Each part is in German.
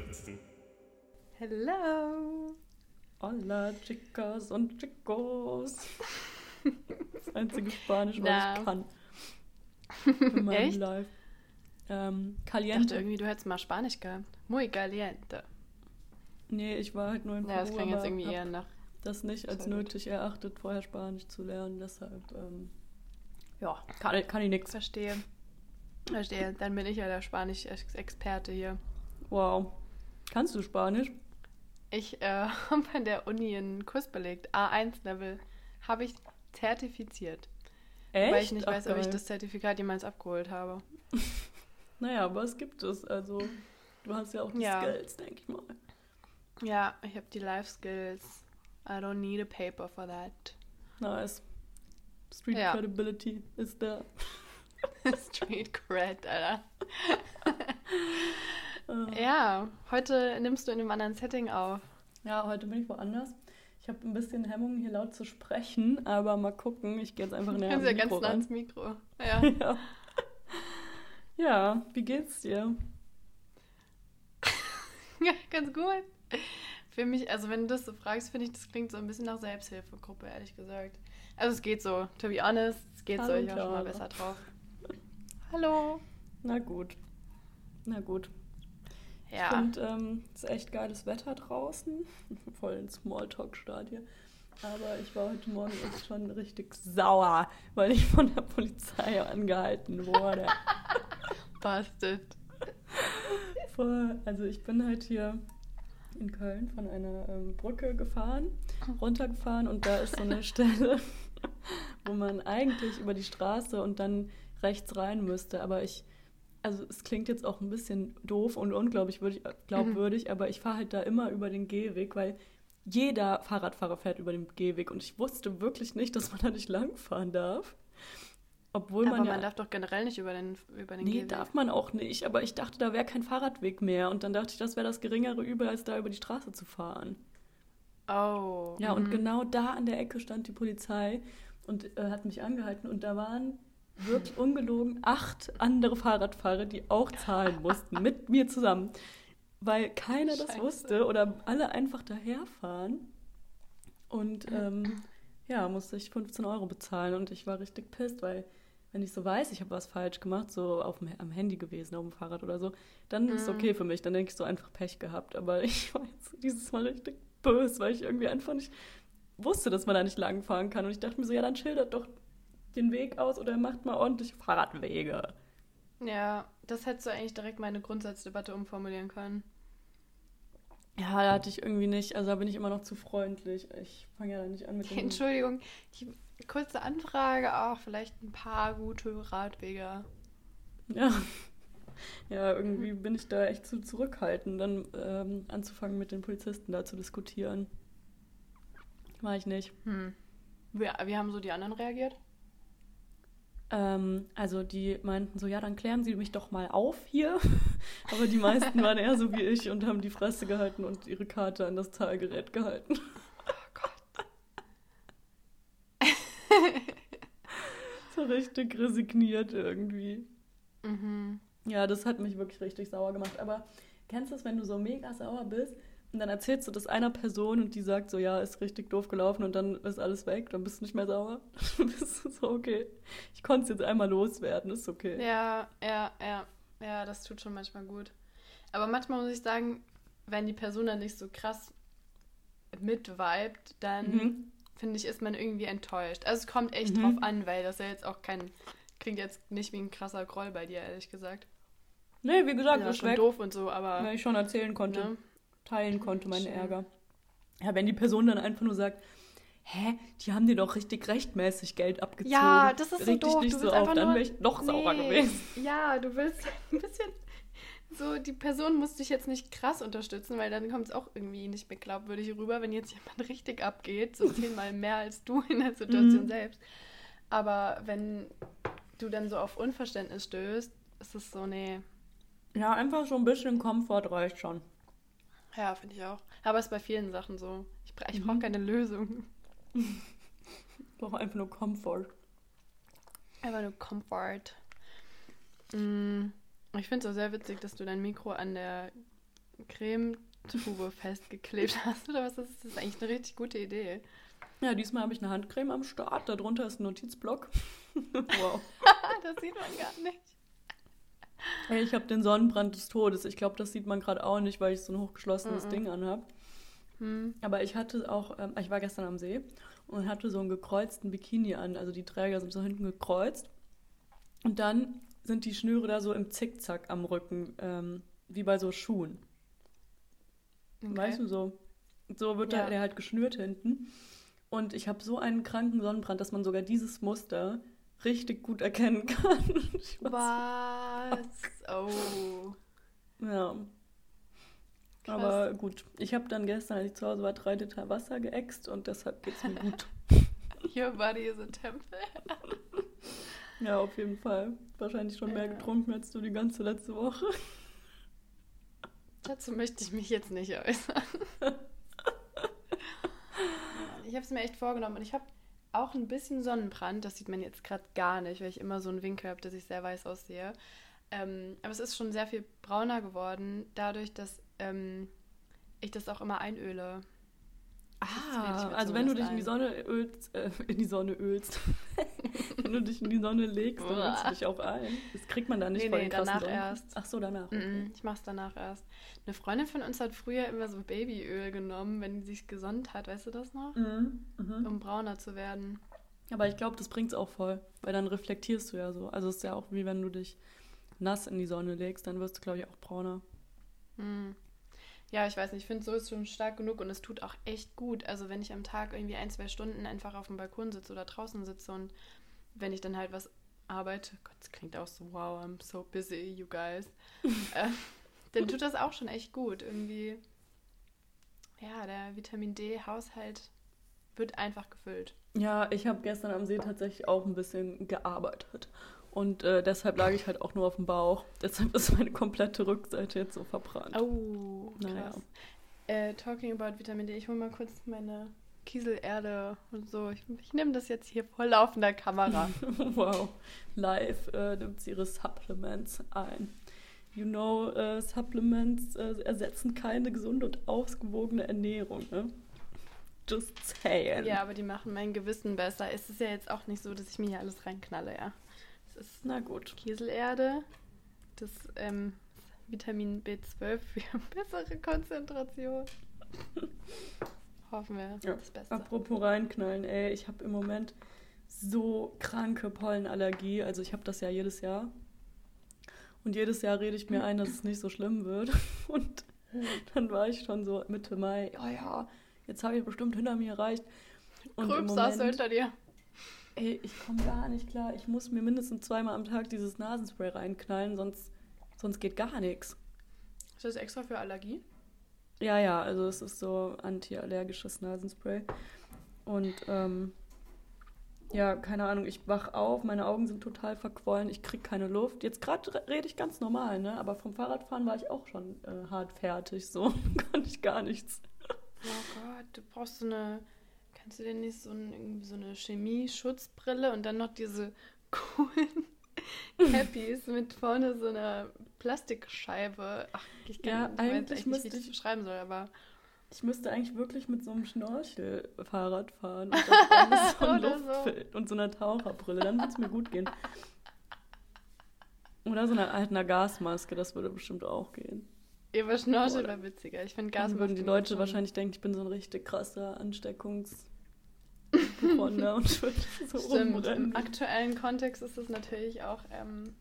spritzen. Hello. Hola, Chicas und Chicos. Das einzige Spanisch, was Na. ich kann. In meinem Echt? Live. Ähm, Ich dachte caliente. irgendwie, du hättest mal Spanisch gehabt. Muy caliente. Nee, ich war halt nur in Ja, das Peru, klingt jetzt aber irgendwie eher nach. das nicht als nötig erachtet, vorher Spanisch zu lernen. Deshalb, ähm, ja, kann, kann ich nix. Verstehe. Verstehe. Dann bin ich ja der Spanisch-Experte hier. Wow. Kannst du Spanisch? Ich äh, habe an der Uni einen Kurs belegt. A1-Level. Habe ich zertifiziert. Echt? Weil ich nicht Ach, weiß, ob ich geil. das Zertifikat jemals abgeholt habe. Naja, aber es gibt es. Also, du hast ja auch die Ja. Skills, denke ich mal. Ja, ich habe die Life Skills. I don't need a paper for that. Nice. Street Ja. Credibility ist da. Street Cred, Alter. Ja, heute nimmst du in einem anderen Setting auf. Ja, heute bin ich woanders. Ich habe ein bisschen Hemmungen, hier laut zu sprechen, aber mal gucken. Ich gehe jetzt einfach näher ans ja ganz Mikro nah ran. ans Mikro. Ja. Ja. ja, wie geht's dir? ja, ganz gut. Für mich, also wenn du das so fragst, finde ich, das klingt so ein bisschen nach Selbsthilfegruppe, ehrlich gesagt. Also es geht so, to be honest, es geht so, Hallo, ich war schon mal besser drauf. Hallo. Na gut. Na gut. Ich Ja. finde, ähm, es ist echt geiles Wetter draußen. Voll in Smalltalk-Stadie. Aber ich war heute Morgen echt schon richtig sauer, weil ich von der Polizei angehalten wurde. Bastet. Voll. Also ich bin halt hier in Köln von einer ähm, Brücke gefahren, runtergefahren und da ist so eine Stelle, wo man eigentlich über die Straße und dann rechts rein müsste. Aber ich, also es klingt jetzt auch ein bisschen doof und unglaublich würdig, glaubwürdig, aber ich fahre halt da immer über den Gehweg, weil jeder Fahrradfahrer fährt über den Gehweg und ich wusste wirklich nicht, dass man da nicht langfahren darf. Obwohl Aber man man, ja darf doch generell nicht über den, über den Nee, Gehweg. darf man auch nicht. Aber ich dachte, da wäre kein Fahrradweg mehr. Und dann dachte ich, das wäre das geringere Übel, als da über die Straße zu fahren. Oh. Ja, und mhm. genau da an der Ecke stand die Polizei und äh, hat mich angehalten. Und da waren wirklich ungelogen acht andere Fahrradfahrer, die auch zahlen mussten, mit mir zusammen. Weil keiner das Scheiße. wusste oder alle einfach daherfahren. Und ähm, ja, musste ich 15 Euro bezahlen. Und ich war richtig pisst, weil wenn ich so weiß, ich habe was falsch gemacht, so auf dem, am Handy gewesen, auf dem Fahrrad oder so, dann ist es Mhm. okay für mich. Dann denke ich so einfach Pech gehabt. Aber ich war jetzt dieses Mal richtig böse, weil ich irgendwie einfach nicht wusste, dass man da nicht langfahren kann. Und ich dachte mir so, ja, dann schildert doch den Weg aus oder macht mal ordentliche Fahrradwege. Ja, das hättest du eigentlich direkt meine Grundsatzdebatte umformulieren können. Ja, da hatte ich irgendwie nicht, also da bin ich immer noch zu freundlich. Ich fange ja da nicht an mit dem. Entschuldigung, die kurze Anfrage, auch vielleicht ein paar gute Radwege. Ja. Ja, irgendwie bin ich da echt zu zurückhaltend, dann ähm, anzufangen mit den Polizisten da zu diskutieren. War ich nicht. Hm. Wie, wie haben so die anderen reagiert? Ähm, also die meinten so, ja, dann klären Sie mich doch mal auf hier. Aber die meisten waren eher so wie ich und haben die Fresse gehalten und ihre Karte an das Zahlgerät gehalten. Oh so richtig resigniert irgendwie. Mhm. Ja, das hat mich wirklich richtig sauer gemacht. Aber kennst du es, wenn du so mega sauer bist und dann erzählst du das einer Person und die sagt so, ja, ist richtig doof gelaufen und dann ist alles weg, dann bist du nicht mehr sauer. Dann bist du so, okay, ich konnte es jetzt einmal loswerden, ist okay. Ja, ja, ja. Ja, das tut schon manchmal gut. Aber manchmal muss ich sagen, wenn die Person dann nicht so krass mitvibet, dann Mhm. finde ich, ist man irgendwie enttäuscht. Also es kommt echt Mhm. drauf an, weil das ja jetzt auch kein, klingt jetzt nicht wie ein krasser Groll bei dir, ehrlich gesagt. Nee, wie gesagt, Ja, ist schon weg, doof und so, aber weil ich schon erzählen konnte, ne? Teilen konnte, meinen Schön. Ärger. Ja, wenn die Person dann einfach nur sagt, hä, die haben dir doch richtig rechtmäßig Geld abgezogen. Ja, das ist so doof. nicht Du so auf, einfach dann wäre ich noch Nee. gewesen. Ja, du willst ein bisschen so, die Person muss dich jetzt nicht krass unterstützen, weil dann kommt es auch irgendwie nicht mehr glaubwürdig rüber, wenn jetzt jemand richtig abgeht, so zehnmal mehr als du in der Situation Mhm. selbst. Aber wenn du dann so auf Unverständnis stößt, ist es so, nee, Ja, einfach so ein bisschen Komfort reicht schon. Ja, finde ich auch. Aber es ist bei vielen Sachen so. Ich, bra- ich Mhm. brauche keine Lösung. Ich brauche einfach nur Komfort. Einfach nur Comfort. Mm, Ich finde es auch sehr witzig, dass du dein Mikro an der Cremetube festgeklebt hast oder was ist? Das ist eigentlich eine richtig gute Idee. Ja, diesmal habe ich eine Handcreme am Start. Darunter ist ein Notizblock. wow. das sieht man gar nicht. Hey, ich habe den Sonnenbrand des Todes. Ich glaube, das sieht man gerade auch nicht, weil ich so ein hochgeschlossenes Mhm. Ding anhab. Hm. Aber ich hatte auch, ähm, ich war gestern am See und hatte so einen gekreuzten Bikini an. Also die Träger sind so hinten gekreuzt. Und dann sind die Schnüre da so im Zickzack am Rücken, ähm, wie bei so Schuhen. Okay. Weißt du so? So wird Ja. der halt geschnürt hinten. Und ich habe so einen kranken Sonnenbrand, dass man sogar dieses Muster richtig gut erkennen kann. Was? Oh. Ja. Krass. Aber gut, ich habe dann gestern, als ich zu Hause war, drei Liter Wasser geäxt und deshalb geht's mir gut. Your body is a temple. ja, auf jeden Fall. Wahrscheinlich schon mehr Ja. getrunken als du die ganze letzte Woche. Dazu möchte ich mich jetzt nicht äußern. ich habe es mir echt vorgenommen und ich habe auch ein bisschen Sonnenbrand. Das sieht man jetzt gerade gar nicht, weil ich immer so einen Winkel habe, dass ich sehr weiß aussehe. Ähm, aber es ist schon sehr viel brauner geworden, dadurch, dass ähm, ich das auch immer einöle. Mir also wenn du dich in die Sonne ölst, äh, in die Sonne ölst, wenn du dich in die Sonne legst, dann ölst du dich auch ein. Das kriegt man da nicht Nee, vor nee, danach Sonnen- erst. Ach so, danach. Okay. Mhm, Ich mache es danach erst. Eine Freundin von uns hat früher immer so Babyöl genommen, wenn die sich gesonnt hat. Weißt du das noch? Mhm. Mhm. Um brauner zu werden. Aber ich glaube, das bringt's auch voll, weil dann reflektierst du ja so. Also es ist ja auch wie wenn du dich nass in die Sonne legst, dann wirst du, glaube ich, auch brauner. Hm. Ja, ich weiß nicht, ich finde, so ist schon stark genug und es tut auch echt gut. Also wenn ich am Tag irgendwie ein, zwei Stunden einfach auf dem Balkon sitze oder draußen sitze und wenn ich dann halt was arbeite, Gott, das klingt auch so, wow, I'm so busy, you guys, äh, dann tut das auch schon echt gut. Irgendwie, ja, der Vitamin D-Haushalt wird einfach gefüllt. Ja, ich habe gestern am See tatsächlich auch ein bisschen gearbeitet. Und äh, deshalb lag ich halt auch nur auf dem Bauch. Deshalb ist meine komplette Rückseite jetzt so verbrannt. Oh, krass. Naja. Äh, talking about Vitamin D, ich hole mal kurz meine Kieselerde und so. Ich, ich nehme das jetzt hier vor laufender Kamera. wow. Live äh, nimmt sie ihre Supplements ein. You know, äh, Supplements äh, ersetzen keine gesunde und ausgewogene Ernährung, ne? Just saying. Ja, aber die machen mein Gewissen besser. Es ist ja jetzt auch nicht so, dass ich mir hier alles reinknalle, ja. Es ist Na gut. Kieselerde, das ähm, Vitamin B12 für bessere Konzentration. Hoffen wir Ja. das Beste. Apropos reinknallen, ey, ich habe im Moment so kranke Pollenallergie. Also ich habe das ja jedes Jahr. Und jedes Jahr rede ich mir ein, dass es nicht so schlimm wird. Und dann war ich schon so Mitte Mai, ja, ja, jetzt habe ich bestimmt hinter mir erreicht. Und du Moment, hinter dir. Ey, ich komme gar nicht klar. Ich muss mir mindestens zweimal am Tag dieses Nasenspray reinknallen, sonst, sonst geht gar nichts. Ist das extra für Allergie? Ja, ja, also es ist so antiallergisches Nasenspray. Und ähm, ja, keine Ahnung, ich wach auf, meine Augen sind total verquollen, ich krieg keine Luft. Jetzt gerade rede ich ganz normal, ne? Aber vom Fahrradfahren war ich auch schon äh, hart fertig, so konnte ich gar nichts. Oh Gott, du brauchst so eine. Kannst du denn nicht so, ein, so eine Chemie-Schutzbrille und dann noch diese coolen Cappies mit vorne so einer Plastikscheibe? Ach, ich Ja, kann, ich weiß eigentlich echt nicht, wie müsste ich das ich- beschreiben soll, aber. Ich müsste eigentlich wirklich mit so einem Schnorchel Fahrrad fahren und, dann mit so, Oder so. Und so einer Taucherbrille, dann würde es mir gut gehen. Oder so einer, halt einer Gasmaske, das würde bestimmt auch gehen. War Schnorchel war witziger. Ich finde Dann Gas würden die Leute wahrscheinlich denken, ich bin so ein richtig krasser Ansteckungs und ich würde so Stimmt, rumrennen. im aktuellen Kontext ist das natürlich auch. Ähm,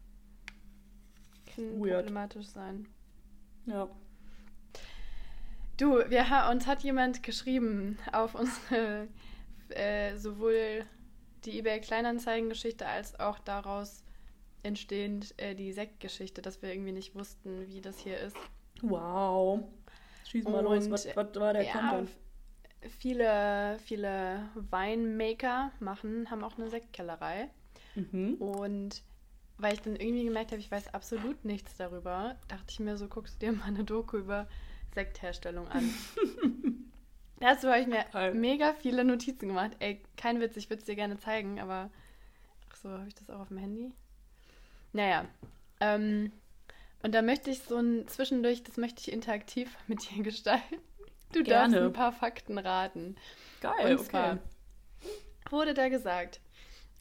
problematisch sein. Ja. Du, wir, ha- uns hat jemand geschrieben auf unsere äh, sowohl die eBay Kleinanzeigen-Geschichte als auch daraus entstehend äh, die Sektgeschichte, dass wir irgendwie nicht wussten, wie das hier ist. Wow. Schieß mal los, Und, was, was war der ja, Content? Viele, viele Winemaker machen, haben auch eine Sektkellerei. Mhm. Und weil ich dann irgendwie gemerkt habe, ich weiß absolut nichts darüber, dachte ich mir so, guckst du dir mal eine Doku über Sektherstellung an. Dazu habe ich mir Geil. mega viele Notizen gemacht. Ey, kein Witz, ich würde es dir gerne zeigen, aber ach so, habe ich das auch auf dem Handy? Naja, ähm, Und da möchte ich so ein zwischendurch, das möchte ich interaktiv mit dir gestalten. Du Gerne. darfst ein paar Fakten raten. Geil, Und zwar okay. wurde da gesagt,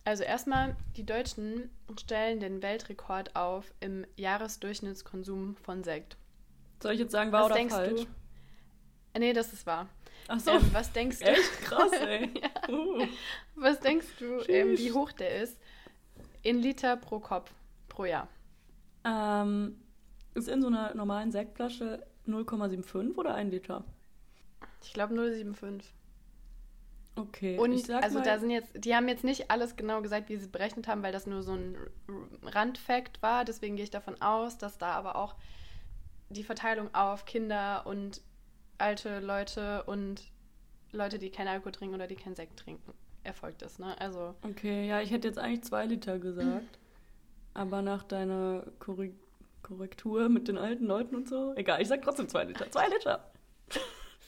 also erstmal, die Deutschen stellen den Weltrekord auf im Jahresdurchschnittskonsum von Sekt. Soll ich jetzt sagen, wahr was oder denkst falsch? du? Äh, Nee, das ist wahr. Ach so, Ähm, was denkst du? echt krass, ey. Ja. Uh. Was denkst du, ähm, wie hoch der ist? In Liter pro Kopf pro Jahr. Ähm, ist in so einer normalen Sektflasche 0,75 oder 1 Liter? Ich glaube 0,75. Okay. Und also mal, da sind jetzt, die haben jetzt nicht alles genau gesagt, wie sie berechnet haben, weil das nur so ein R- Randfact war. Deswegen gehe ich davon aus, dass da aber auch die Verteilung auf Kinder und alte Leute und Leute, die keinen Alkohol trinken oder die keinen Sekt trinken, erfolgt ist. Ne? Also Okay, ja, ich hätte jetzt eigentlich 2 Liter gesagt. Aber nach deiner Korrektur mit den alten Leuten und so. Egal, ich sag trotzdem 2 Liter. 2 Liter.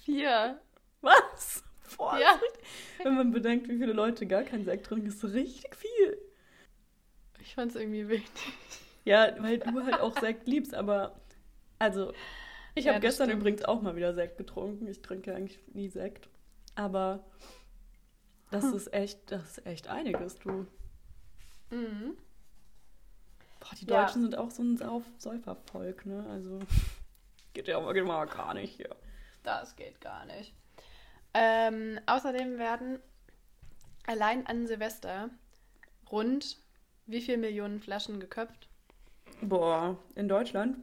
Vier. Was? Boah, Ja. richtig- Wenn man bedenkt, wie viele Leute gar keinen Sekt trinken, ist richtig viel. Ich fand es irgendwie wichtig. Ja, weil du halt auch Sekt liebst, aber also ich Ja, habe gestern stimmt. übrigens auch mal wieder Sekt getrunken. Ich trinke eigentlich nie Sekt, aber das Hm. ist echt, das ist echt einiges, du. Mhm. Boah, die Ja. Deutschen sind auch so ein Säufervolk, ne? Also geht ja aber mal gar nicht hier. Das geht gar nicht. Ähm, außerdem werden allein an Silvester rund wie viel Millionen Flaschen geköpft? Boah, in Deutschland?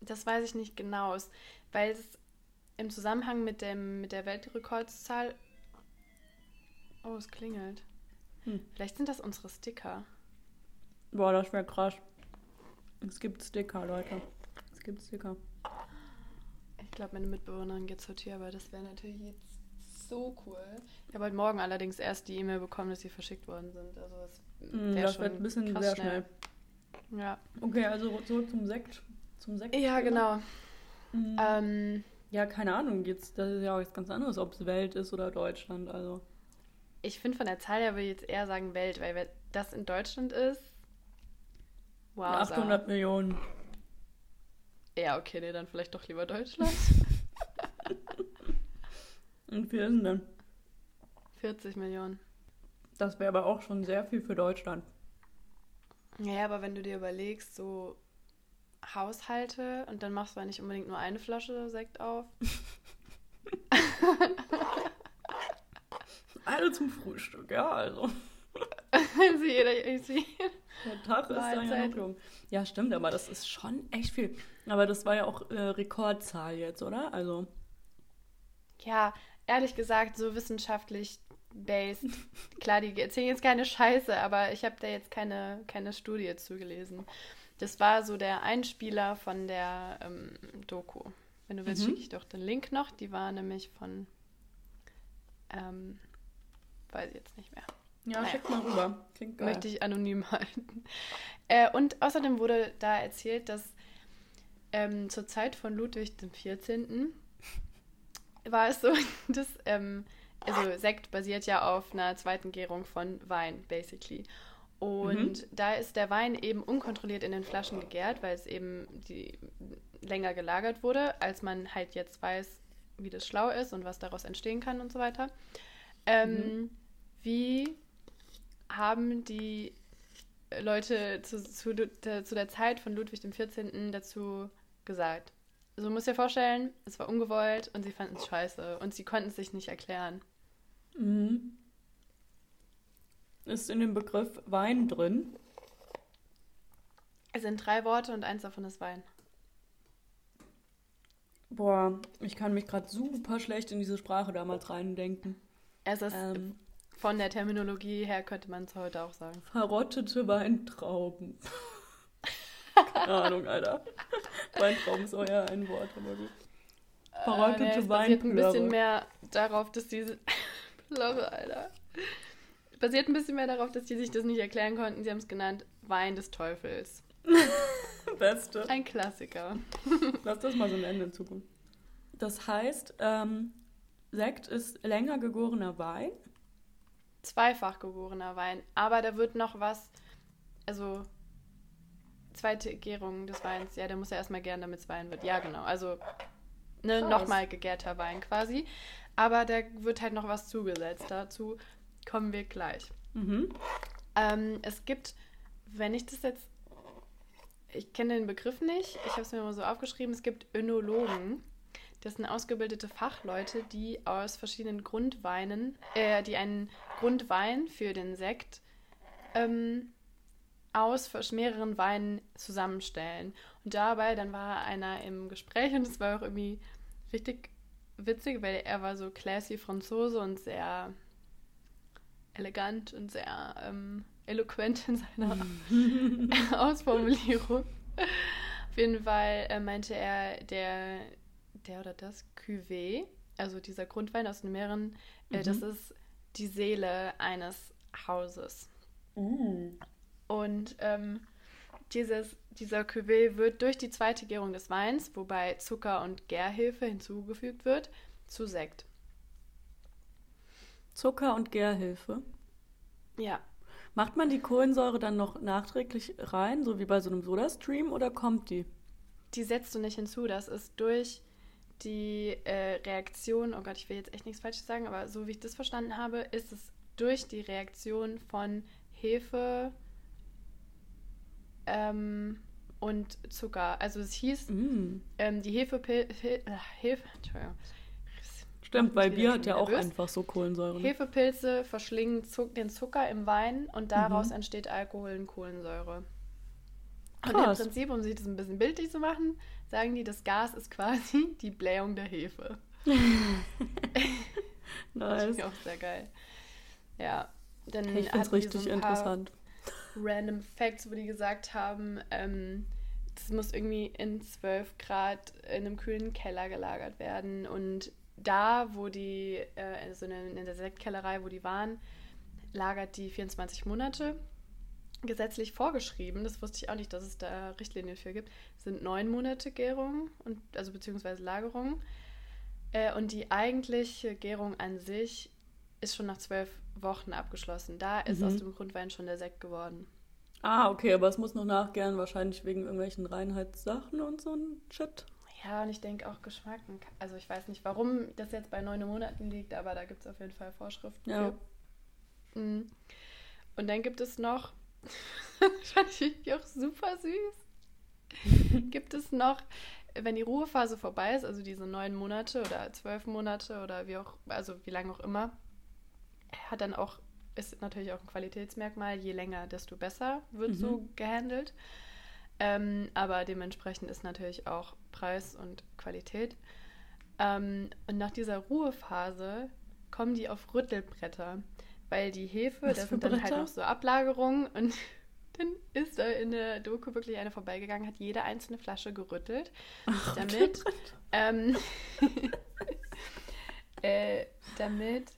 Das weiß ich nicht genau, weil es im Zusammenhang mit, dem, mit der Weltrekordszahl. Oh, es klingelt. Hm. Vielleicht sind das unsere Sticker. Boah, das wäre krass. Es gibt Sticker, Leute. Es gibt Sticker. Ich glaube, meine Mitbewohnerin geht zur Tür, aber das wäre natürlich jetzt so cool. Ich habe heute Morgen allerdings erst die E-Mail bekommen, dass sie verschickt worden sind. Also das Hm, wär das wird ein bisschen sehr schnell. Ja, Okay, also zurück zum Sekt. Zum Sekt. ja genau. Mhm. Ähm, Ja, keine Ahnung. Jetzt, das ist ja auch jetzt ganz anderes, ob es Welt ist oder Deutschland. Also. ich finde von der Zahl her würde ich jetzt eher sagen Welt, weil das in Deutschland ist. Wow. 800 Millionen. Ja, okay, nee, dann vielleicht doch lieber Deutschland. Und wie ist denn denn? 40 Millionen. Das wäre aber auch schon sehr viel für Deutschland. Ja, aber wenn du dir überlegst, so Haushalte und dann machst du ja nicht unbedingt nur eine Flasche Sekt auf. Alle zum Frühstück, ja, also. Also jeder, ich sehe. Der Tag ist noch jung. Ja, stimmt, aber das ist schon echt viel. Aber das war ja auch äh, Rekordzahl jetzt, oder? Also. Ja, ehrlich gesagt, so wissenschaftlich based. Klar, die erzählen jetzt keine Scheiße, aber ich habe da jetzt keine, keine Studie zugelesen. Das war so der Einspieler von der ähm, Doku. Wenn du willst, Mhm. schicke ich doch den Link noch. Die war nämlich von. Ähm, weiß ich jetzt nicht mehr. Ja, Naja. schick mal rüber. Klingt geil. Möchte ich anonym halten. Äh, und außerdem wurde da erzählt, dass ähm, zur Zeit von Ludwig XIV. war es so, dass, ähm, also Sekt basiert ja auf einer zweiten Gärung von Wein, basically. Und da ist der Wein eben unkontrolliert in den Flaschen gegärt, weil es eben die, länger gelagert wurde, als man halt jetzt weiß, wie das schlau ist und was daraus entstehen kann und so weiter. Ähm, Wie haben die Leute zu, zu, der, zu der Zeit von Ludwig XIV. dazu gesagt? Also man muss dir vorstellen, es war ungewollt und sie fanden es scheiße und sie konnten es sich nicht erklären. Mhm. Ist in dem Begriff Wein drin? Es sind drei Worte und eins davon ist Wein. Boah, ich kann mich gerade super schlecht in diese Sprache damals reindenken. Es ist Ähm, von der Terminologie her könnte man es heute auch sagen. verrottete Weintrauben. Keine Ahnung, Alter. Weintrauben ist eher ein Wort, aber gut. Verrottete Äh, es basiert ein bisschen mehr darauf, dass diese Plörre, Alter. Basiert ein bisschen mehr darauf, dass die sich das nicht erklären konnten. Sie haben es genannt Wein des Teufels. Beste. Ein Klassiker. Lass das mal so nennen in Zukunft. Das heißt, ähm, Sekt ist länger gegorener Wein. Zweifach gegorener Wein. Aber da wird noch was, also zweite Gärung des Weins. Ja, der muss ja erstmal gären, damit es Wein wird. Ja, genau. Also ne, Krass. nochmal gegärter Wein quasi. Aber da wird halt noch was zugesetzt. Dazu kommen wir gleich. Mhm. Ähm, es gibt, wenn ich das jetzt, ich kenne den Begriff nicht, ich habe es mir mal so aufgeschrieben, es gibt Önologen. Das sind ausgebildete Fachleute, die aus verschiedenen Grundweinen, äh, die einen Grundwein für den Sekt ähm, aus mehreren Weinen zusammenstellen. Und dabei, dann war einer im Gespräch und es war auch irgendwie richtig witzig, weil er war so classy Franzose und sehr elegant und sehr ähm, eloquent in seiner Ausformulierung. Auf jeden Fall äh, meinte er, der, der oder das Cuvée, also dieser Grundwein aus den Meeren, äh, Mhm. das ist die Seele eines Hauses. Uh. Und ähm, dieses, dieser Cuvée wird durch die zweite Gärung des Weins, wobei Zucker und Gärhefe hinzugefügt wird, zu Sekt. Zucker und Gärhilfe. Ja, Macht man die Kohlensäure dann noch nachträglich rein, so wie bei so einem Sodastream, oder kommt die? die setzt du nicht hinzu. Das ist durch die äh, Reaktion, oh Gott, ich will jetzt echt nichts Falsches sagen, aber so wie ich das verstanden habe, ist es durch die Reaktion von Hefe ähm, und Zucker. Also es hieß, Mm. ähm, die Hefepil He Hefe, Entschuldigung. Stimmt, weil Bier hat ja schon auch nervös. einfach so Kohlensäure. ne? Hefepilze verschlingen Zuck den Zucker im Wein und daraus Mhm. entsteht Alkohol und Kohlensäure. Und Krass. im Prinzip, um sich das ein bisschen bildlich zu machen, sagen die, das Gas ist quasi die Blähung der Hefe. Das Nice. finde ich auch sehr geil. Ja, dann Ich finde es richtig so interessant. Random Facts, wo die gesagt haben, ähm, das muss irgendwie in 12 Grad in einem kühlen Keller gelagert werden. Und da, wo die, äh, also in der Sektkellerei, wo die waren, lagert die 24 Monate. Gesetzlich vorgeschrieben, das wusste ich auch nicht, dass es da Richtlinien für gibt, sind neun Monate Gärung und also beziehungsweise Lagerung. Äh, und die eigentliche Gärung an sich ist schon nach zwölf Wochen abgeschlossen. Da ist Mhm. aus dem Grundwein schon der Sekt geworden. Ah, okay, aber es muss noch nachgären, wahrscheinlich wegen irgendwelchen Reinheitssachen und so ein Shit. Ja, und ich denke auch Geschmack. Also ich weiß nicht, warum das jetzt bei neun Monaten liegt, aber da gibt es auf jeden Fall Vorschriften Ja. für. Mhm. Und dann gibt es noch, das fand ich auch super süß, gibt es noch, wenn die Ruhephase vorbei ist, also diese neun Monate oder zwölf Monate oder wie auch, also wie lange auch immer, hat dann auch, ist natürlich auch ein Qualitätsmerkmal, je länger, desto besser wird Mhm. so gehandelt. Ähm, aber dementsprechend ist natürlich auch Preis und Qualität. Ähm, und nach dieser Ruhephase kommen die auf Rüttelbretter, weil die Hefe, das sind dann halt Bretter? noch so Ablagerungen und dann ist da in der Doku wirklich eine vorbeigegangen, hat jede einzelne Flasche gerüttelt, damit, ähm, äh, damit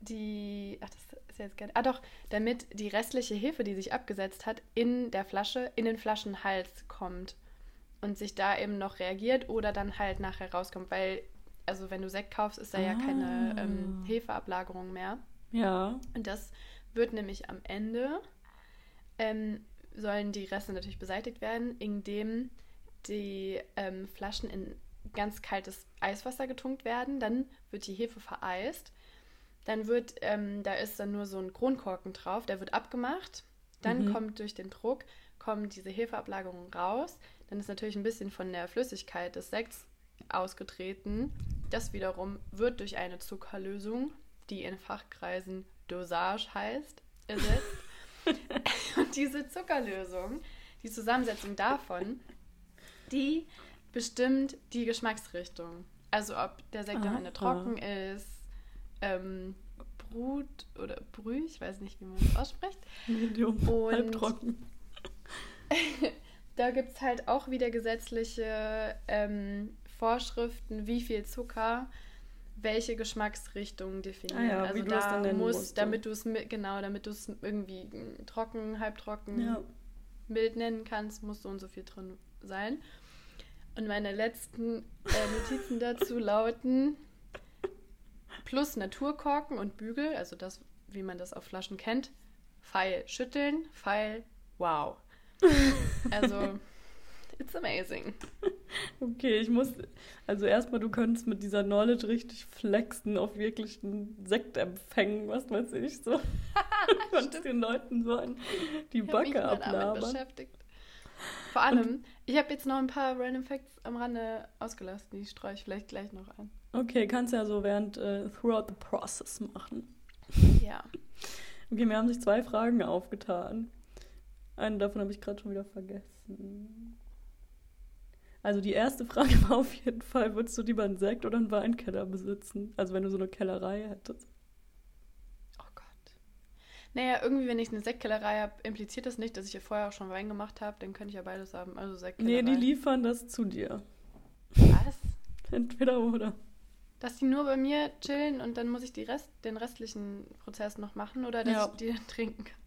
die, ach, das ist jetzt gar nicht, ah doch, damit die restliche Hefe, die sich abgesetzt hat, in der Flasche, in den Flaschenhals kommt und sich da eben noch reagiert oder dann halt nachher rauskommt, weil, also wenn du Sekt kaufst, ist da ja keine Ah. ähm, Hefeablagerung mehr. Ja. Und das wird nämlich am Ende, ähm, sollen die Reste natürlich beseitigt werden, indem die ähm, Flaschen in ganz kaltes Eiswasser getunkt werden. Dann wird die Hefe vereist. Dann wird, ähm, da ist dann nur so ein Kronkorken drauf, der wird abgemacht. Dann Mhm. kommt durch den Druck, kommen diese Hefeablagerungen raus. Dann ist natürlich ein bisschen von der Flüssigkeit des Sekts ausgetreten. Das wiederum wird durch eine Zuckerlösung, die in Fachkreisen Dosage heißt, ersetzt. Und diese Zuckerlösung, die Zusammensetzung davon, die bestimmt die Geschmacksrichtung. Also ob der Sekt am. Ende trocken ist, ähm, Brut oder Brüh, ich weiß nicht, wie man das ausspricht. Medium, Und- halbtrocken. Da gibt es halt auch wieder gesetzliche ähm, Vorschriften, wie viel Zucker welche Geschmacksrichtung definieren. Ah ja, also da muss, musst, damit du es genau, damit du es irgendwie mm, trocken, halbtrocken, Ja. mild nennen kannst, muss so und so viel drin sein. Und meine letzten äh, Notizen dazu lauten plus Naturkorken und Bügel, also das, wie man das auf Flaschen kennt. Pfeil schütteln, Pfeil wow. Also, it's amazing. Okay, ich muss. Also, erstmal, du könntest mit dieser Knowledge richtig flexen auf wirklichen Sektempfängen, was weiß ich so. du könntest den Leuten so an die Ich mich Backe damit ablabern. beschäftigt. Vor allem, ich habe jetzt noch ein paar Random Facts am Rande ausgelassen. Die streue ich vielleicht gleich noch ein. Okay, kannst ja so während äh, throughout the process machen. Ja. Okay, mir haben sich zwei Fragen aufgetan. Eine davon habe ich gerade schon wieder vergessen. Also die erste Frage war auf jeden Fall, würdest du lieber einen Sekt oder einen Weinkeller besitzen? Also wenn du so eine Kellerei hättest. Oh Gott. Naja, irgendwie, wenn ich eine Sektkellerei habe, impliziert das nicht, dass ich ja vorher auch schon Wein gemacht habe. Dann könnte ich ja beides haben. Also Sektkellerei. Nee, die liefern das zu dir. Was? Entweder oder. Dass die nur bei mir chillen und dann muss ich Rest, den restlichen Prozess noch machen oder dass Ja. ich die dann trinken kann.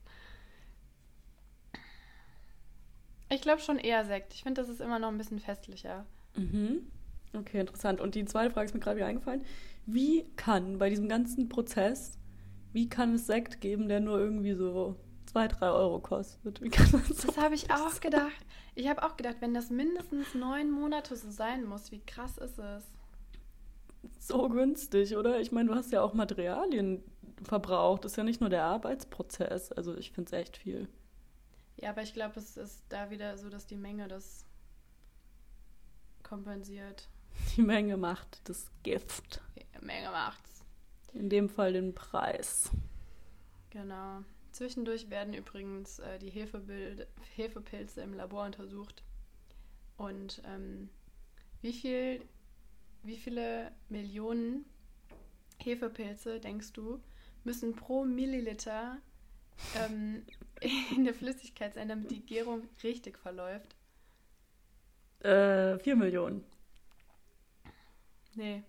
Ich glaube schon eher Sekt. Ich finde, das ist immer noch ein bisschen festlicher. Mhm. Okay, interessant. Und die zweite Frage ist mir gerade wieder eingefallen. Wie kann bei diesem ganzen Prozess, wie kann es Sekt geben, der nur irgendwie so zwei, drei Euro kostet? Wie kann das so Das habe ich auch gedacht. Ich habe auch gedacht, wenn das mindestens neun Monate so sein muss, wie krass ist es? so günstig, oder? Ich meine, du hast ja auch Materialien verbraucht. Das ist ja nicht nur der Arbeitsprozess. Also ich finde es echt viel. Ja, aber ich glaube, es ist da wieder so, dass die Menge das kompensiert. Die Menge macht das Gift. Die Menge macht's. In dem Fall den Preis. Genau. Zwischendurch werden übrigens äh, die Hefebild Hefepilze im Labor untersucht. Und ähm, wie viel, wie viele Millionen Hefepilze, denkst du, müssen pro Milliliter ähm, in der Flüssigkeit sein, damit die Gärung richtig verläuft? Äh, vier Millionen. Nee,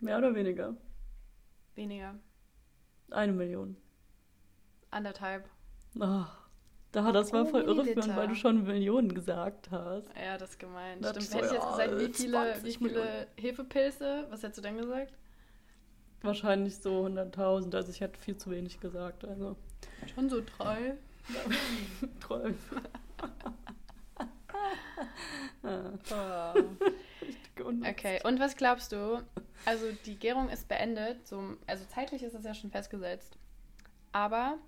Mehr oder weniger? weniger. Eine Million. Anderthalb. Ach, da, das war Pro voll irreführend, weil du schon Millionen gesagt hast. Ja, das ist gemein. Das Stimmt. so, Hätte ich jetzt gesagt, wie viele, 20 wie viele Hefepilze? Was hättest du denn gesagt? Wahrscheinlich so 100.000. Also ich hätte viel zu wenig gesagt. Also Schon so drei. 12. ah, Okay, und was glaubst du? Also die Gärung ist beendet, so, also zeitlich ist es ja schon festgesetzt. Aber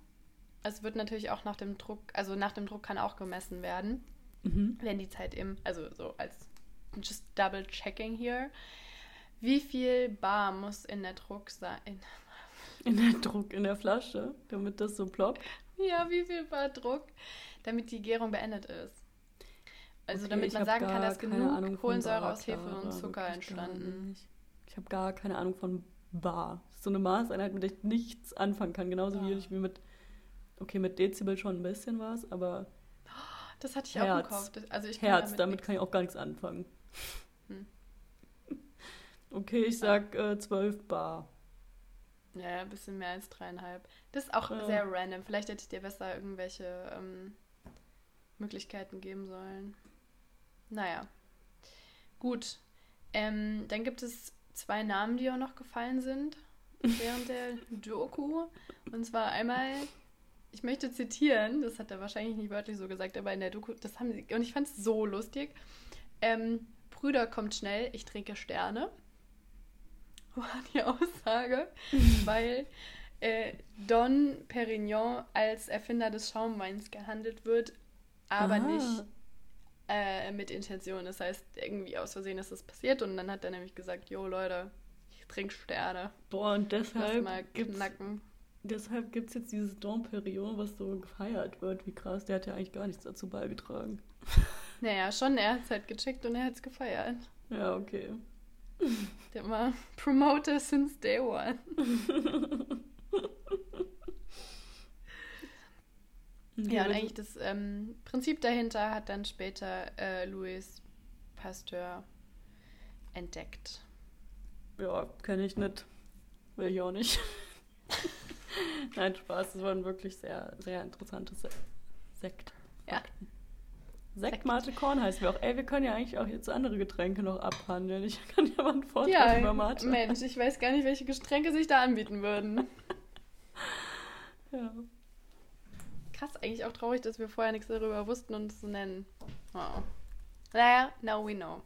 es wird natürlich auch nach dem Druck, also nach dem Druck kann auch gemessen werden, Mhm. wenn die Zeit im, also so als just double checking here. Wie viel Bar muss in der Druck sein? In der Druck in der Flasche, damit das so ploppt. Ja, wie viel Bar Druck, damit die Gärung beendet ist? Also Okay, damit man sagen kann, dass genug Ahnung Kohlensäure aus Hefe und Zucker entstanden. Ich habe gar keine Ahnung von Bar. Das ist so eine Maßeinheit, mit der ich nichts anfangen kann. Genauso wenig wie mit, okay, mit Dezibel schon ein bisschen was, aber Das hatte ich auch im Herz. Kopf. Das, also ich Herz, damit nichts. kann ich auch gar nichts anfangen. Hm. Okay, ich sag äh, 12 Bar. Ja, ein bisschen mehr als dreieinhalb. Das ist auch Ja. sehr random. Vielleicht hätte ich dir besser irgendwelche ähm, Möglichkeiten geben sollen. Naja. Gut. Ähm, dann gibt es zwei Namen, die auch noch gefallen sind während der Doku. Und zwar einmal, ich möchte zitieren, das hat er wahrscheinlich nicht wörtlich so gesagt, aber in der Doku, das haben sie, und ich fand es so lustig. Ähm, Brüder kommt schnell, ich trinke Sterne. War die Aussage, weil äh, Don Perignon als Erfinder des Schaumweins gehandelt wird, aber Ah. nicht äh, mit Intention. Das heißt, irgendwie aus Versehen ist das passiert und dann hat er nämlich gesagt, jo Leute, ich trinke Sterne. Boah, und deshalb mal gibt's, knacken. deshalb gibt's jetzt dieses Dom Perignon, was so gefeiert wird. Wie krass, der hat ja eigentlich gar nichts dazu beigetragen. Naja, schon, er hat es halt gecheckt und er hat es gefeiert. Ja, okay. Der war Promoter since day one. Ja, und eigentlich das ähm, Prinzip dahinter hat dann später äh, Louis Pasteur entdeckt. Ja, kenne ich nicht. Will ich auch nicht. Nein, Spaß. Das waren wirklich sehr, sehr interessante Se Sekt. Ja. Fakten. Sekt Mate Korn heißt wir auch. Ey, wir können ja eigentlich auch jetzt andere Getränke noch abhandeln. Ich kann ja mal einen Vortrag über Mate. Mensch, ich weiß gar nicht, welche Getränke sich da anbieten würden. Ja. Krass, eigentlich auch traurig, dass wir vorher nichts darüber wussten und es so nennen. Wow. Naja, now we know.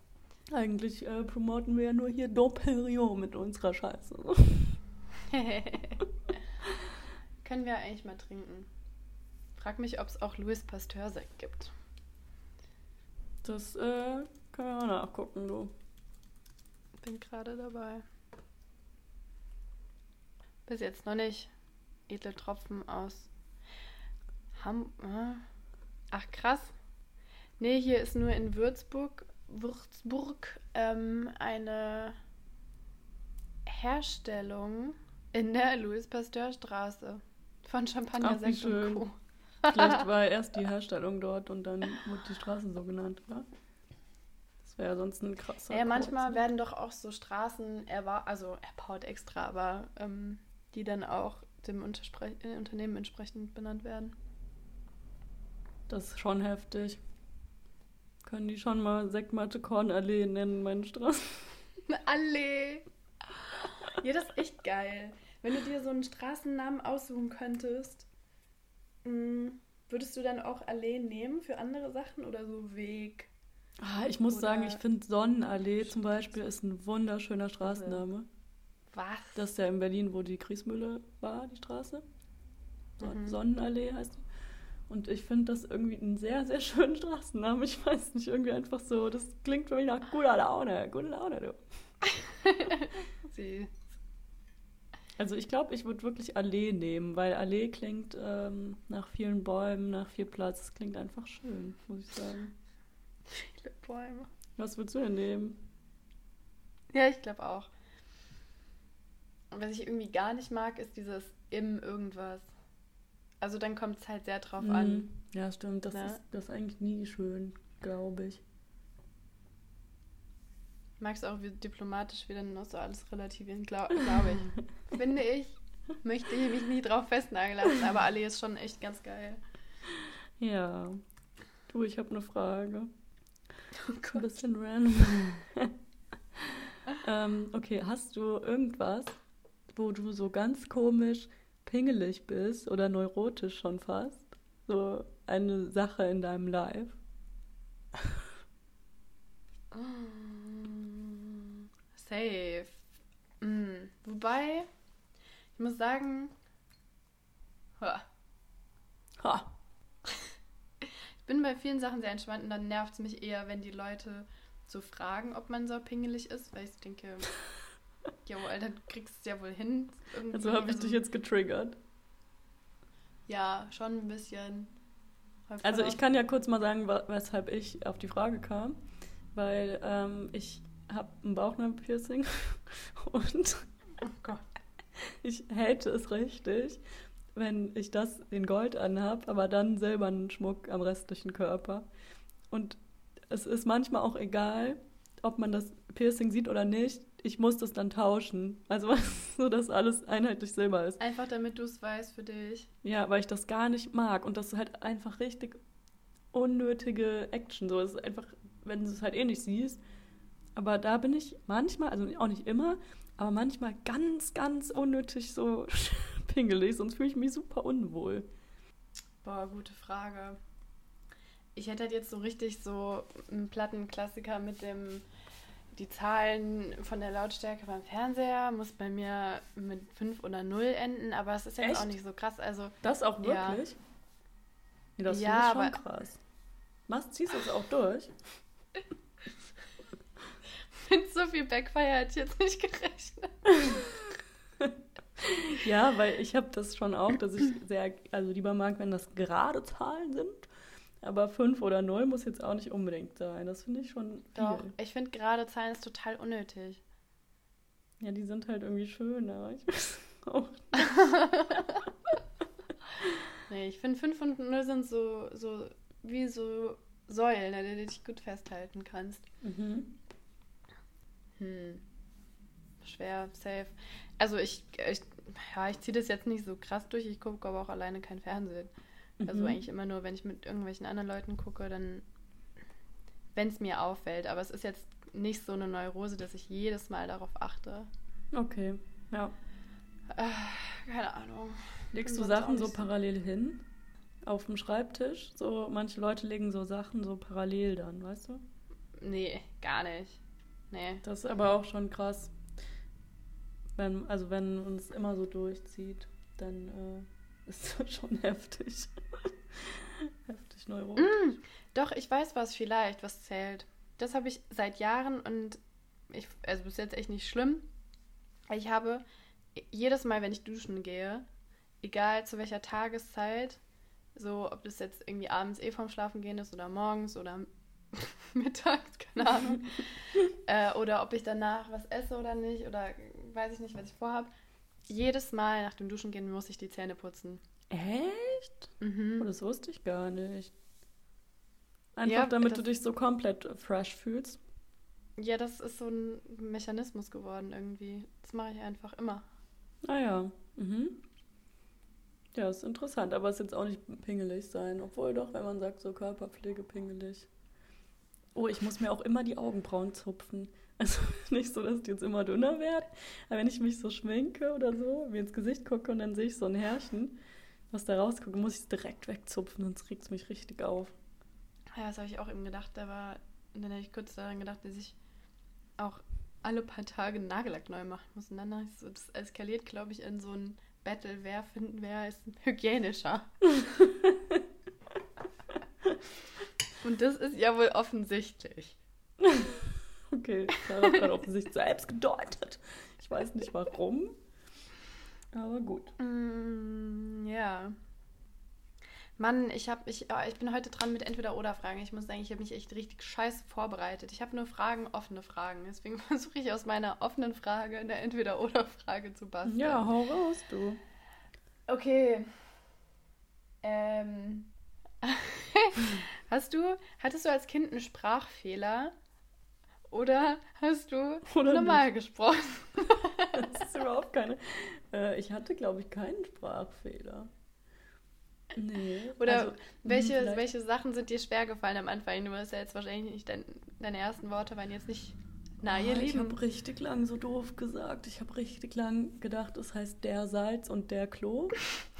Eigentlich äh, promoten wir ja nur hier Doppelrion mit unserer Scheiße. Können wir eigentlich mal trinken. Frag mich, ob es auch Louis Pasteur-Sekt gibt. Das äh, können wir mal nachgucken, du. Bin gerade dabei. Bis jetzt noch nicht. Edle Tropfen aus Ham. Ach krass. Nee, hier ist nur in Würzburg, Würzburg ähm, eine Herstellung in der Louis Pasteur Straße von Champagner Sekt und. Co. Vielleicht war erst die Herstellung dort und dann wurde die Straße so genannt, oder? Das wäre ja sonst ein krasser. Ja, manchmal Kreuz. werden doch auch so Straßen erwa also erbaut extra, aber ähm, die dann auch dem Unterspre äh, Unternehmen entsprechend benannt werden. Das ist schon heftig. Können die schon mal Sektmatte Kornallee nennen, meine Straße? Allee! Ja, das ist echt geil. Wenn du dir so einen Straßennamen aussuchen könntest, würdest du dann auch Allee nehmen für andere Sachen oder so Weg? Ah, ich muss Oder- sagen, ich finde Sonnenallee zum Beispiel ist ein wunderschöner Straßenname. Was? Das ist ja in Berlin, wo die Kriegsmühle war, die Straße. Mhm. Sonnenallee heißt die. Und ich finde das irgendwie einen sehr, sehr schönen Straßennamen. Ich weiß nicht, irgendwie einfach so, das klingt für mich nach guter Laune. Gute Laune, du. Sie. Also ich glaube, ich würde wirklich Allee nehmen, weil Allee klingt ähm, nach vielen Bäumen, nach viel Platz. Es klingt einfach schön, muss ich sagen. Viele Bäume. Was würdest du denn nehmen? Ja, ich glaube auch. Und was ich irgendwie gar nicht mag, ist dieses im irgendwas. Also dann kommt es halt sehr drauf an. Mhm. Ja, stimmt. Das, Ne? ist, das ist eigentlich nie schön, glaube ich. Magst auch, wie diplomatisch dann noch so alles relativieren, glaube glaub ich. Finde ich. Möchte ich mich nie drauf festnageln lassen, aber Ali ist schon echt ganz geil. Ja. Du, ich habe eine Frage. Oh Ein bisschen random. ähm, okay, hast du irgendwas, wo du so ganz komisch pingelig bist oder neurotisch schon fast? So eine Sache in deinem Life? Safe. Mm, Wobei, ich muss sagen, ha, Ha. ich bin bei vielen Sachen sehr entspannt und dann nervt es mich eher, wenn die Leute so fragen, ob man so pingelig ist, weil ich denke, jo, Alter, du kriegst es ja wohl hin. Irgendwie. Also habe ich dich jetzt getriggert. Ja, schon ein bisschen. Also ich kann ja kurz mal sagen, weshalb ich auf die Frage kam. Weil ähm, ich habe ein Bauchnabelpiercing und Oh Gott. ich hate es richtig, wenn ich das in Gold anhab, aber dann silbernen Schmuck am restlichen Körper. Und es ist manchmal auch egal, ob man das Piercing sieht oder nicht. Ich muss das dann tauschen. Also so, dass alles einheitlich silber ist. Einfach damit du es weißt für dich. Ja, weil ich das gar nicht mag und das ist halt einfach richtig unnötige Action. So, es ist einfach, wenn du es halt eh nicht siehst. Aber da bin ich manchmal, also auch nicht immer, aber manchmal ganz, ganz unnötig so pingelig, sonst fühle ich mich super unwohl. Boah, gute Frage. Ich hätte halt jetzt so richtig so einen Plattenklassiker mit dem, die Zahlen von der Lautstärke beim Fernseher muss bei mir mit 5 oder 0 enden, aber es ist jetzt Echt? auch nicht so krass. Also, Das auch Ja. wirklich? Nee, das Ja, ich schon aber- krass. Machst, ziehst du es auch durch? mit so viel Backfire hätte ich jetzt nicht gerechnet. Ja, weil ich habe das schon auch, dass ich sehr, also lieber mag, wenn das gerade Zahlen sind. Aber 5 oder 0 muss jetzt auch nicht unbedingt sein. Das finde ich schon Doch, viel. ich finde gerade Zahlen ist total unnötig. Ja, die sind halt irgendwie schöner. Ich weiß auch. Nee, ich finde 5 und 0 sind so, so wie so Säulen, an denen du dich gut festhalten kannst. Mhm. Hm. Schwer, safe. Also ich, ich ja, ich ziehe das jetzt nicht so krass durch. Ich gucke aber auch alleine kein Fernsehen. Also Mhm. eigentlich immer nur, wenn ich mit irgendwelchen anderen Leuten gucke, dann, wenn es mir auffällt. Aber es ist jetzt nicht so eine Neurose, dass ich jedes Mal darauf achte. Okay, ja. Äh, keine Ahnung. Legst du Sachen so. parallel hin? auf dem Schreibtisch. So, manche Leute legen so Sachen so parallel dann, weißt du? Nee, gar nicht. Nee. Das ist aber auch schon krass. Wenn, also wenn uns immer so durchzieht, dann äh, ist das schon heftig. heftig neurotisch. Mm, doch, ich weiß was vielleicht, was zählt. Das habe ich seit Jahren und ich, also bis jetzt echt nicht schlimm. Ich habe jedes Mal, wenn ich duschen gehe, egal zu welcher Tageszeit, so ob das jetzt irgendwie abends eh vorm Schlafen gehen ist oder morgens oder mittags, keine Ahnung, äh, oder ob ich danach was esse oder nicht oder weiß ich nicht, was ich vorhabe. Jedes Mal nach dem Duschen gehen muss ich die Zähne putzen. Echt? Mhm. Oh, das wusste ich gar nicht. Einfach Ja, damit du dich so komplett fresh fühlst. Ja, das ist so ein Mechanismus geworden irgendwie. Das mache ich einfach immer. Ah ja. Mhm. Ja, ist interessant, aber es ist jetzt auch nicht pingelig sein. Obwohl doch, wenn man sagt, so Körperpflege pingelig. Oh, ich muss mir auch immer die Augenbrauen zupfen. Also nicht so, dass die jetzt immer dünner werden. Aber wenn ich mich so schminke oder so, mir ins Gesicht gucke und dann sehe ich so ein Härchen, was da rausguckt, muss ich es direkt wegzupfen, sonst regt es mich richtig auf. Ja, das habe ich auch eben gedacht. Aber dann habe ich kurz daran gedacht, dass ich auch alle paar Tage Nagellack neu machen muss. Und dann ich so, das eskaliert, glaube ich, in so ein Battle. Wer finden, wer ist hygienischer? Und das ist ja wohl offensichtlich. Okay, da hat offensichtlich selbst gedeutet. Ich weiß nicht warum. Aber gut. Mm, ja. Mann, ich hab, ich, oh, ich bin heute dran mit Entweder-Oder-Fragen. Ich muss sagen, ich habe mich echt richtig scheiße vorbereitet. Ich habe nur Fragen, offene Fragen. Deswegen versuche ich aus meiner offenen Frage eine Entweder-Oder-Frage zu basteln. Ja, hau raus, du. Okay. Ähm. hast du, hattest du als Kind einen Sprachfehler? Oder hast du Oder normal gesprochen? Das ist überhaupt keine. Äh, ich hatte, glaube ich, keinen Sprachfehler. Nee. Oder also, welche, hm, vielleicht- welche Sachen sind dir schwer gefallen am Anfang? Du wirst ja jetzt wahrscheinlich nicht, dein, deine ersten Worte waren jetzt nicht, na, ihr Ah, ich habe richtig lang so doof gesagt. Ich habe richtig lang gedacht, es heißt der Salz und der Klo.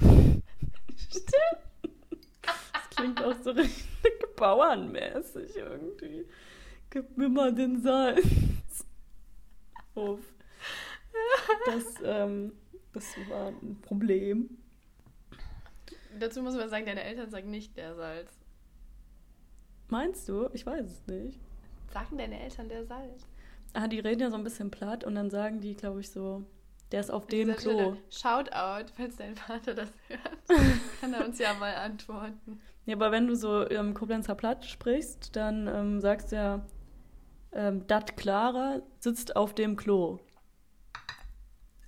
Stimmt. Das klingt auch so richtig bauernmäßig irgendwie. Gib mir mal den Salz. Uff. Das, ähm, das war ein Problem. Dazu muss man sagen, deine Eltern sagen nicht der Salz. Meinst du? Ich weiß es nicht. Sagen deine Eltern der Salz? Ah, die reden ja so ein bisschen platt und dann sagen die, glaube ich, so, der ist auf dem Klo. Shoutout, falls dein Vater das hört, kann er uns ja mal antworten. Ja, aber wenn du so ähm, Koblenzer Platt sprichst, dann ähm, sagst du ja, ähm, dat Clara sitzt auf dem Klo.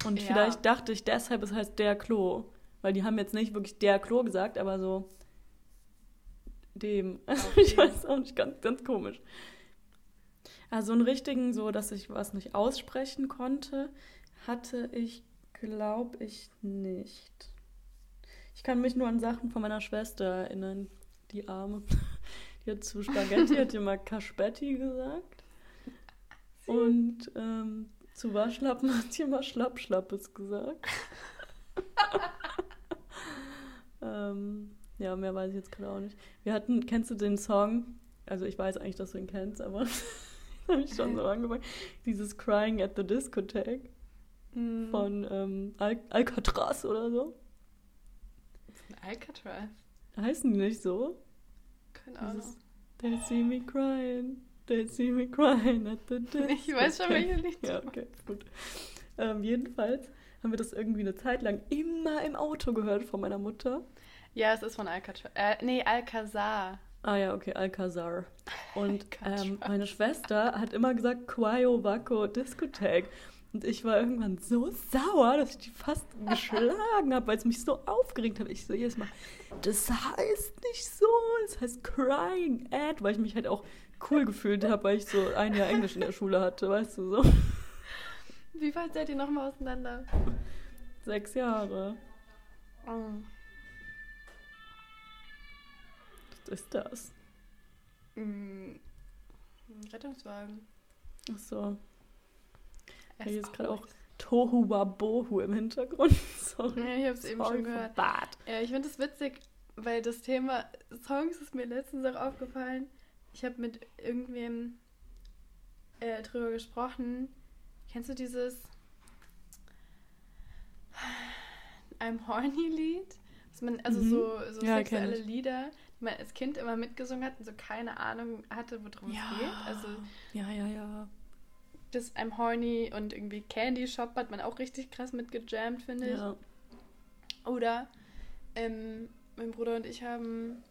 Und Ja. vielleicht dachte ich deshalb, es heißt der Klo. Weil die haben jetzt nicht wirklich der Klo gesagt, aber so dem. Also Auf ich weiß auch nicht, ganz, ganz komisch. Also einen richtigen, so dass ich was nicht aussprechen konnte, hatte ich, glaube ich, nicht. Ich kann mich nur an Sachen von meiner Schwester erinnern. Die Arme. Die hat zu Spaghetti hat immer Kaspetti gesagt. Und ähm, zu Waschlappen hat sie immer Schlappschlappes gesagt. ähm, ja, mehr weiß ich jetzt gerade auch nicht. Wir hatten, kennst du den Song? Also ich weiß eigentlich, dass du ihn kennst, aber habe ich schon so angefangen. Dieses Crying at the Discotheque Von von ähm, Al Alcatraz oder so. Alcatraz. Heißen die nicht so? Keine Ahnung. Dieses They see me crying, they see me crying at the discotheque. Ich weiß schon, welches Lied du Ja, okay, gut. Ähm, jedenfalls haben wir das irgendwie eine Zeit lang immer im Auto gehört von meiner Mutter. Ja, es ist von Alcatraz. Äh, nee, Alcazar. Ah ja, okay, Alcazar. Und ähm, meine Schwester hat immer gesagt, Quayo Vaco Discotheque. Und ich war irgendwann so sauer, dass ich die fast geschlagen habe, weil es mich so aufgeregt hat. Ich so jedes Mal, das heißt nicht so, es heißt Crying at, weil ich mich halt auch cool gefühlt habe, weil ich so ein Jahr Englisch in der Schule hatte, weißt du so. Wie weit seid ihr nochmal auseinander? Sechs Jahre. Oh. Was ist das? Mm. Rettungswagen. Ach so. Hier ist gerade auch. Tohu Wabohu im Hintergrund. Sorry. Ja, ich hab's eben Sorry schon gehört. that. Ja, ich finde es witzig, weil das Thema Songs ist mir letztens auch aufgefallen. Ich habe mit irgendwem äh, drüber gesprochen. Kennst du dieses I'm Horny Lied? Man, also Mhm. so, so Ja, sexuelle. Lieder, die man als Kind immer mitgesungen hat und so keine Ahnung hatte, worum es geht. Also ja, ja, ja. Das I'm Horny und irgendwie Candy Shop hat man auch richtig krass mitgejammt, finde ich. ja. Oder ähm, mein Bruder und ich haben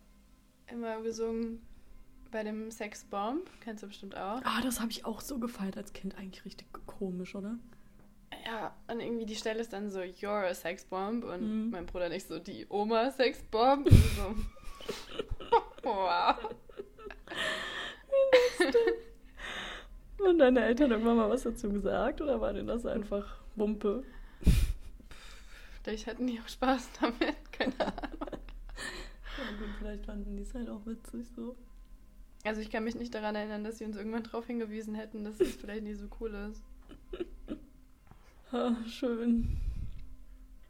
immer gesungen bei dem Sex Bomb. Kennst du bestimmt auch. Ah, das habe ich auch so gefeiert als Kind. Eigentlich richtig komisch, oder? Ja, und irgendwie die Stelle ist dann so, you're a Sex Bomb. Und Mhm. mein Bruder nicht so, die Oma Sex Bomb. Und so, wow. Haben deine Eltern irgendwann mal was dazu gesagt oder war denn das einfach Wumpe? Vielleicht hatten die auch Spaß damit. Keine Ahnung. Ja, gut, vielleicht fanden die es halt auch witzig so. Also ich kann mich nicht daran erinnern, dass sie uns irgendwann darauf hingewiesen hätten, dass es vielleicht nicht so cool ist. Ah, schön.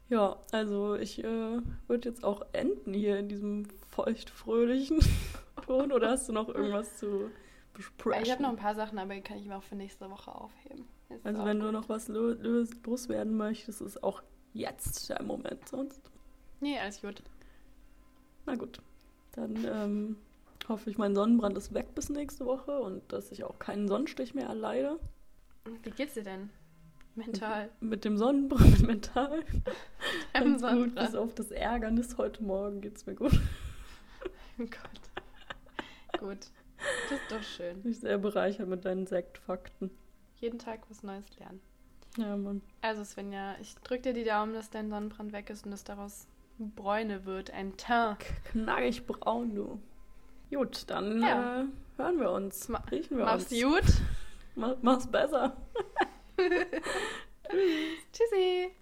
Ja, also ich äh, würde jetzt auch enden hier in diesem feuchtfröhlichen Ton. Oder hast du noch irgendwas zu besprechen? Ich habe noch ein paar Sachen, aber die kann ich mir auch für nächste Woche aufheben. Jetzt Also wenn du gut. noch was lo los loswerden möchtest, ist auch jetzt der Moment. Sonst, Nee, alles gut. na gut. Dann ähm, hoffe ich, mein Sonnenbrand ist weg bis nächste Woche und dass ich auch keinen Sonnenstich mehr erleide. Wie geht's dir denn? Mental. Mit dem Sonnenbrand mental. Ganz gut, Sonnenbrand. bis auf das Ärgernis heute Morgen geht's mir gut. Oh Gott. Gut. Das ist doch schön. Mich sehr bereichert mit deinen Sektfakten. Jeden Tag was Neues lernen. Ja, Mann. Also Svenja, ich drücke dir die Daumen, dass dein Sonnenbrand weg ist und dass daraus Bräune wird, ein Teint. Knackig braun, du. Gut, dann Ja. äh, hören wir uns. Ma- Riechen wir Mach's uns. gut. Ma mach's besser. Tschüssi.